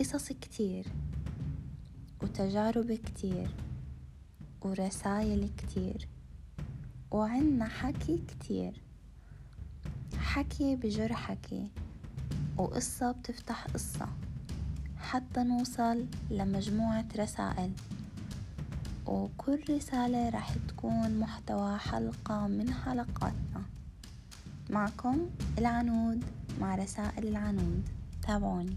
قصص كتير وتجارب كتير ورسايل كتير وعنا حكي كتير. حكي بجر حكي وقصة بتفتح قصة حتى نوصل لمجموعة رسائل. وكل رسالة راح تكون محتوى حلقة من حلقاتنا. معكم العنود مع رسائل العنود. تابعوني.